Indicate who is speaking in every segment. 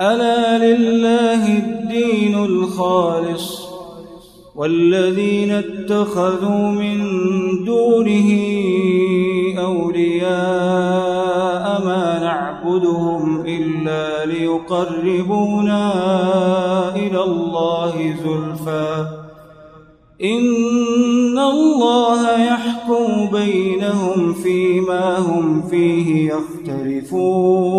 Speaker 1: ألا لله الدين الخالص والذين اتخذوا من دونه أولياء ما نعبدهم إلا ليقربونا إلى الله زلفى. إن الله يحكم بينهم فيما هم فيه يختلفون.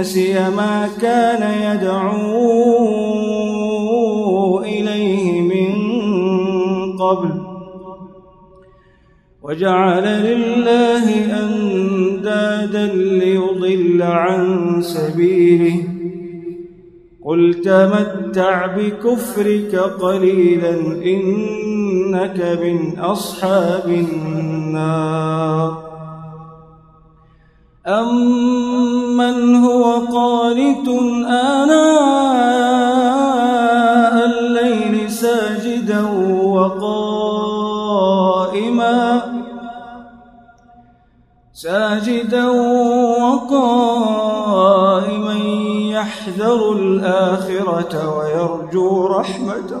Speaker 1: نسي ما كان يدعو إليه من قبل. وجعل لله أندادا ليضل عن سبيله. قل تمتع بكفرك قليلا إنك من أصحاب النار. أمن هو قانت آناء الليل ساجدا وقائما ساجدا وقائما يحذر الآخرة ويرجو رحمة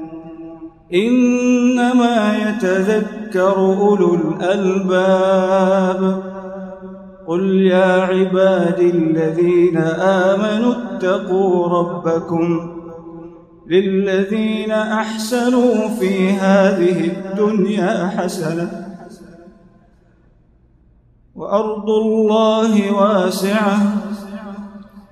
Speaker 1: إنما يتذكر أولو الألباب. قل يا عبادي الذين آمنوا اتقوا ربكم للذين أحسنوا في هذه الدنيا حسنة وأرض الله واسعة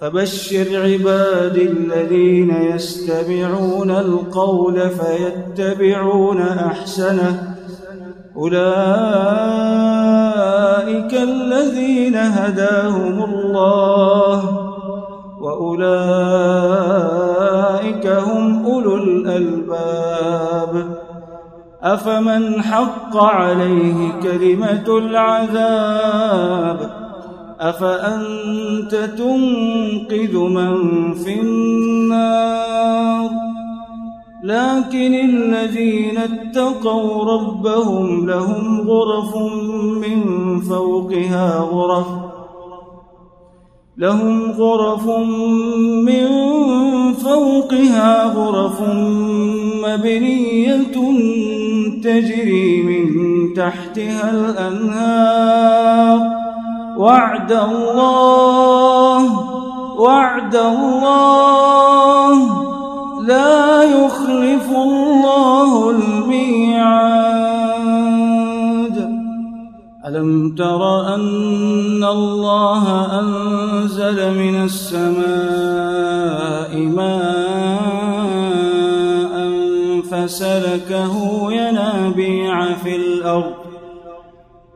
Speaker 1: فبشر عبادي الذين يستمعون القول فيتبعون أحسنه. أولئك الذين هداهم الله وأولئك هم أولو الألباب. أفمن حق عليه كلمة العذاب؟ أفأنت تنقذ من في النار؟ لكن الذين اتقوا ربهم لهم غرف من فوقها غرف لهم غرف من فوقها غرف مبنية تجري من تحتها الأنهار. وعد الله وعد الله. لا يخلف الله الميعاد. ألم تر أن الله أنزل من السماء ماء فسلكه ينابيع في الأرض.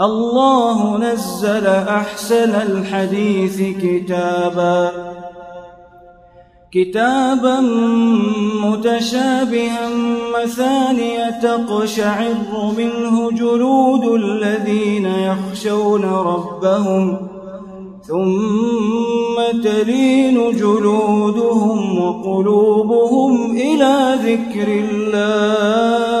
Speaker 1: الله نزل أحسن الحديث كتابا. كتابا متشابها مثانية تقشعر منه جلود الذين يخشون ربهم ثم تلين جلودهم وقلوبهم إلى ذكر الله.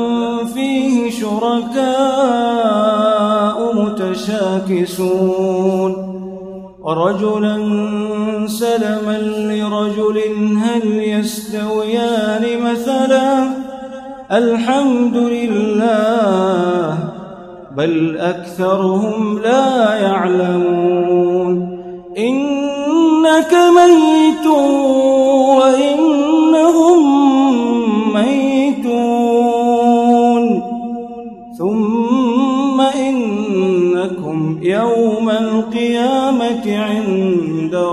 Speaker 1: فيه شركاء متشاكسون. ورجلا سلما لرجل هل يستويان مثلا؟ الحمد لله بل أكثرهم لا يعلمون. إنك ميت.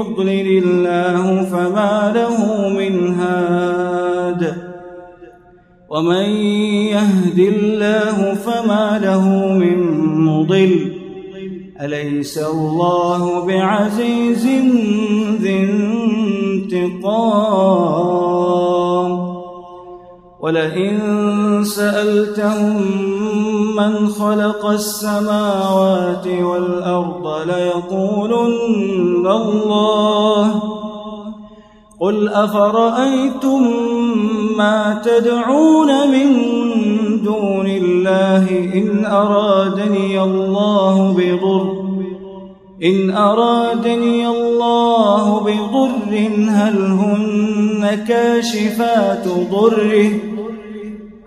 Speaker 1: يضلل الله فما له من هاد ومن يهد الله فما له من مضل أليس الله بعزيز ذي انتقام ولئن سألتهم من خلق السماوات والأرض ليقولن الله قل أفرأيتم ما تدعون من دون الله إن أرادني الله بضر إن أرادني الله بضر هل هن كاشفات ضره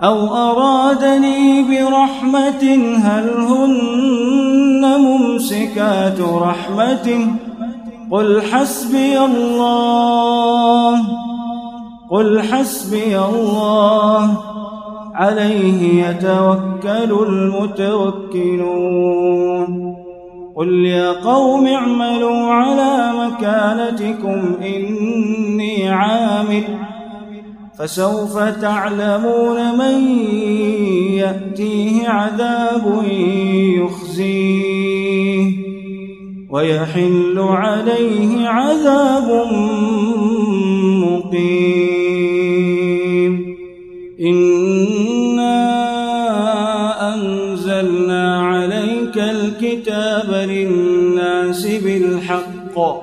Speaker 1: أو أرادني برحمة هل هن ممسكات رحمته؟ قل حسبي الله قل حسبي الله عليه يتوكل المتوكلون. قل يا قوم اعملوا على مكانتكم إني عامل. فسوف تعلمون من يأتيه عذاب يخزيه ويحل عليه عذاب مقيم. إنا أنزلنا عليك الكتاب للناس بالحق.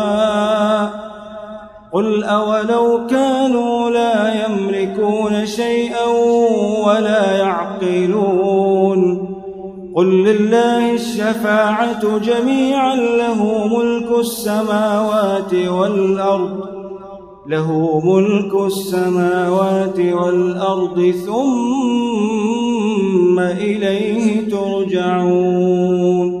Speaker 1: قل أولو كانوا لا يملكون شيئا ولا يعقلون قل لله الشفاعة جميعا له ملك السماوات والأرض له ملك السماوات والأرض ثم إليه ترجعون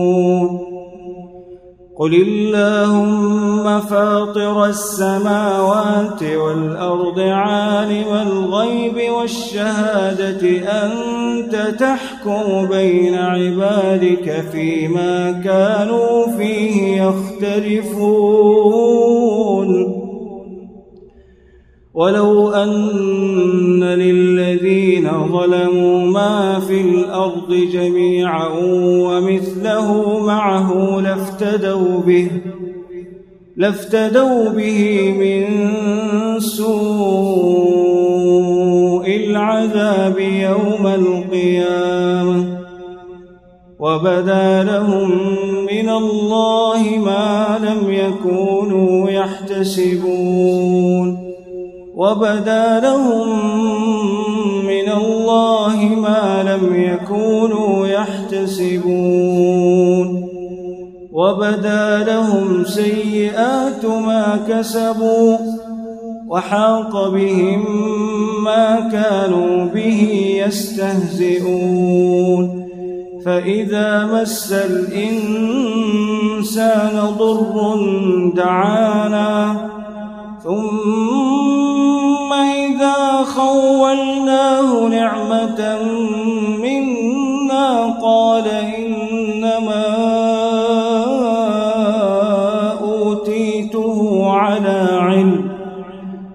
Speaker 1: قل اللهم فاطر السماوات والأرض عالم الغيب والشهادة أنت تحكم بين عبادك فيما كانوا فيه يختلفون ولو أن للذين ظلموا ما في الأرض جميعا ومثله معه لافتدوا به لافتدوا به من سوء العذاب يوم القيامة. وبدا لهم من الله ما لم يكونوا يحتسبون. وبدا لهم من الله ما لم يكونوا يحتسبون. وبدا لهم سيئات ما كسبوا وحاق بهم ما كانوا به يستهزئون. فإذا مس الإنسان ضر دعانا ثم إذا خولناه نعمة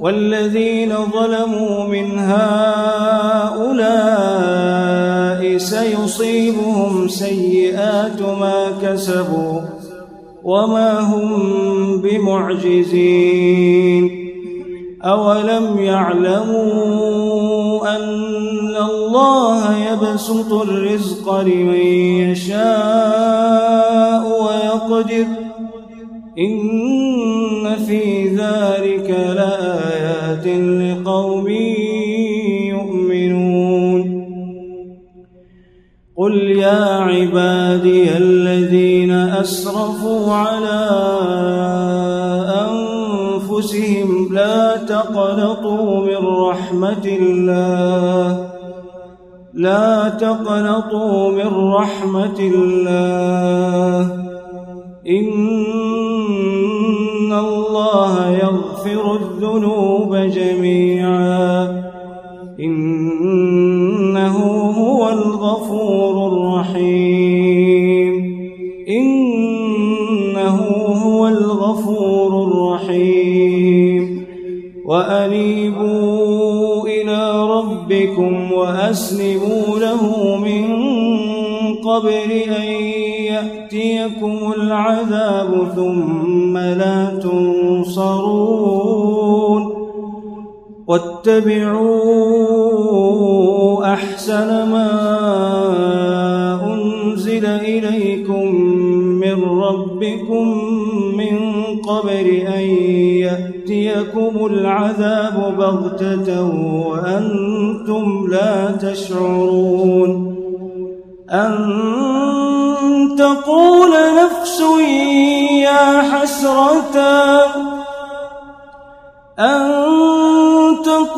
Speaker 1: والذين ظلموا من هؤلاء سيصيبهم سيئات ما كسبوا وما هم بمعجزين أولم يعلموا أن الله يبسط الرزق لمن يشاء ويقدر إن في ذلك لآيات لقوم يؤمنون قل يا عبادي الذين أسرفوا على أنفسهم لا تقنطوا من رحمة الله لا تقنطوا من رحمة الله إن يغفر الذنوب جميعا. إنه هو الغفور الرحيم. إنه هو الغفور الرحيم. وأنيبوا إلى ربكم وأسلموا له من قبل أن يأتيكم العذاب ثم لا تنصرون واتبعوا أحسن ما أنزل إليكم من ربكم من قبل أن يأتيكم العذاب بغتة وأنتم لا تشعرون أن تقول نفس يا حسرة أن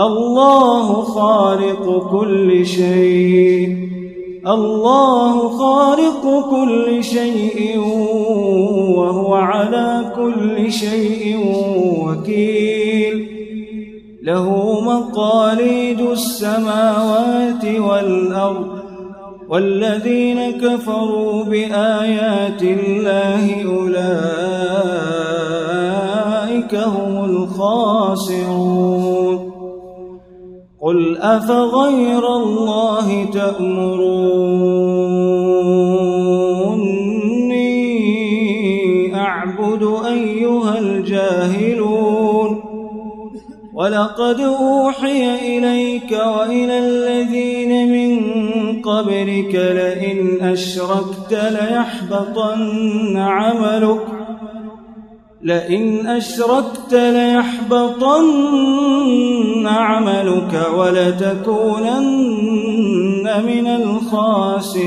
Speaker 1: الله خالق كل شيء. الله خالق كل شيء وهو على كل شيء وكيل. له مقاليد السماوات والأرض والذين كفروا بآيات الله أولئك هم الخاسرون. أفغير الله تأمروني أعبد أيها الجاهلون ولقد أوحي إليك وإلى الذين من قبلك لئن أشركت ليحبطن عملك لئن أشركت ليحبطن عملك ولتكونن من الخاسرين.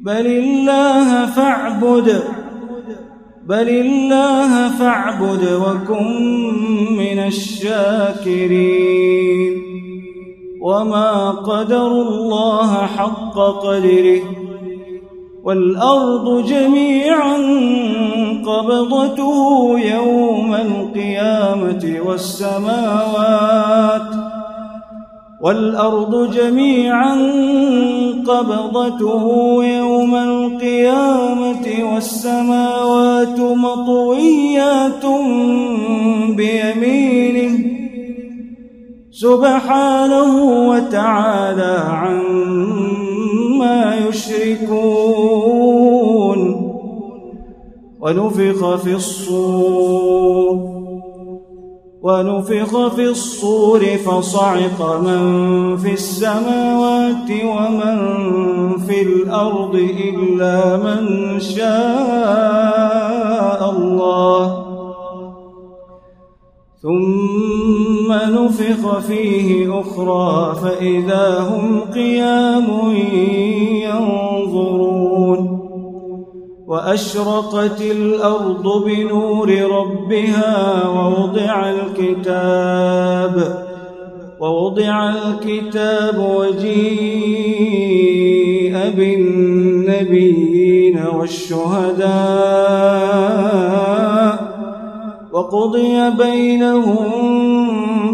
Speaker 1: بل الله فاعبد بل الله فاعبد وكن من الشاكرين. وما قدر الله حق قدره والأرض جميعا قبضته يوم القيامة والسماوات والأرض جميعا قبضته يوم القيامة والسماوات مطويات بيمينه سبحانه وتعالى عما يشركون ونفخ في الصور ونفخ في الصور فصعق من في السماوات ومن في الأرض إلا من شاء الله. ثم ونفخ فيه أخرى فإذا هم قيام ينظرون وأشرقت الأرض بنور ربها ووضع الكتاب ووضع الكتاب وجيء بالنبيين والشهداء وقضي بينهم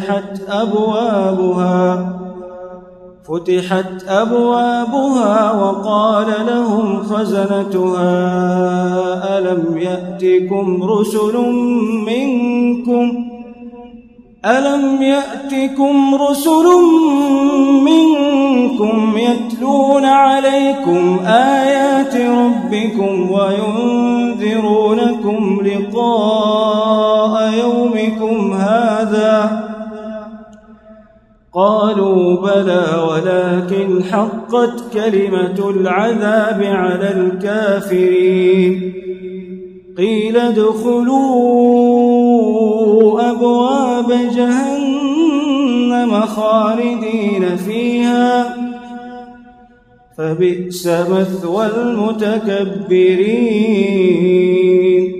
Speaker 1: فتحت أبوابها. فتحت أبوابها وقال لهم خزنتها ألم يأتكم رسل منكم؟ ألم يأتكم رسل منكم يتلون عليكم آيات ربكم وينذرونكم لقاء يومكم هذا؟ قالوا بلى ولكن حقت كلمة العذاب على الكافرين. قيل ادخلوا أبواب جهنم خالدين فيها. فبئس مثوى المتكبرين.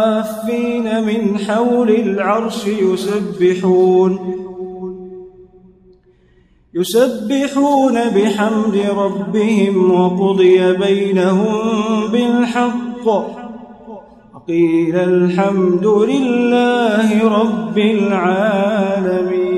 Speaker 1: من حول العرش يسبحون. يسبحون بحمد ربهم وقضي بينهم بالحق. وقيل الحمد لله رب العالمين.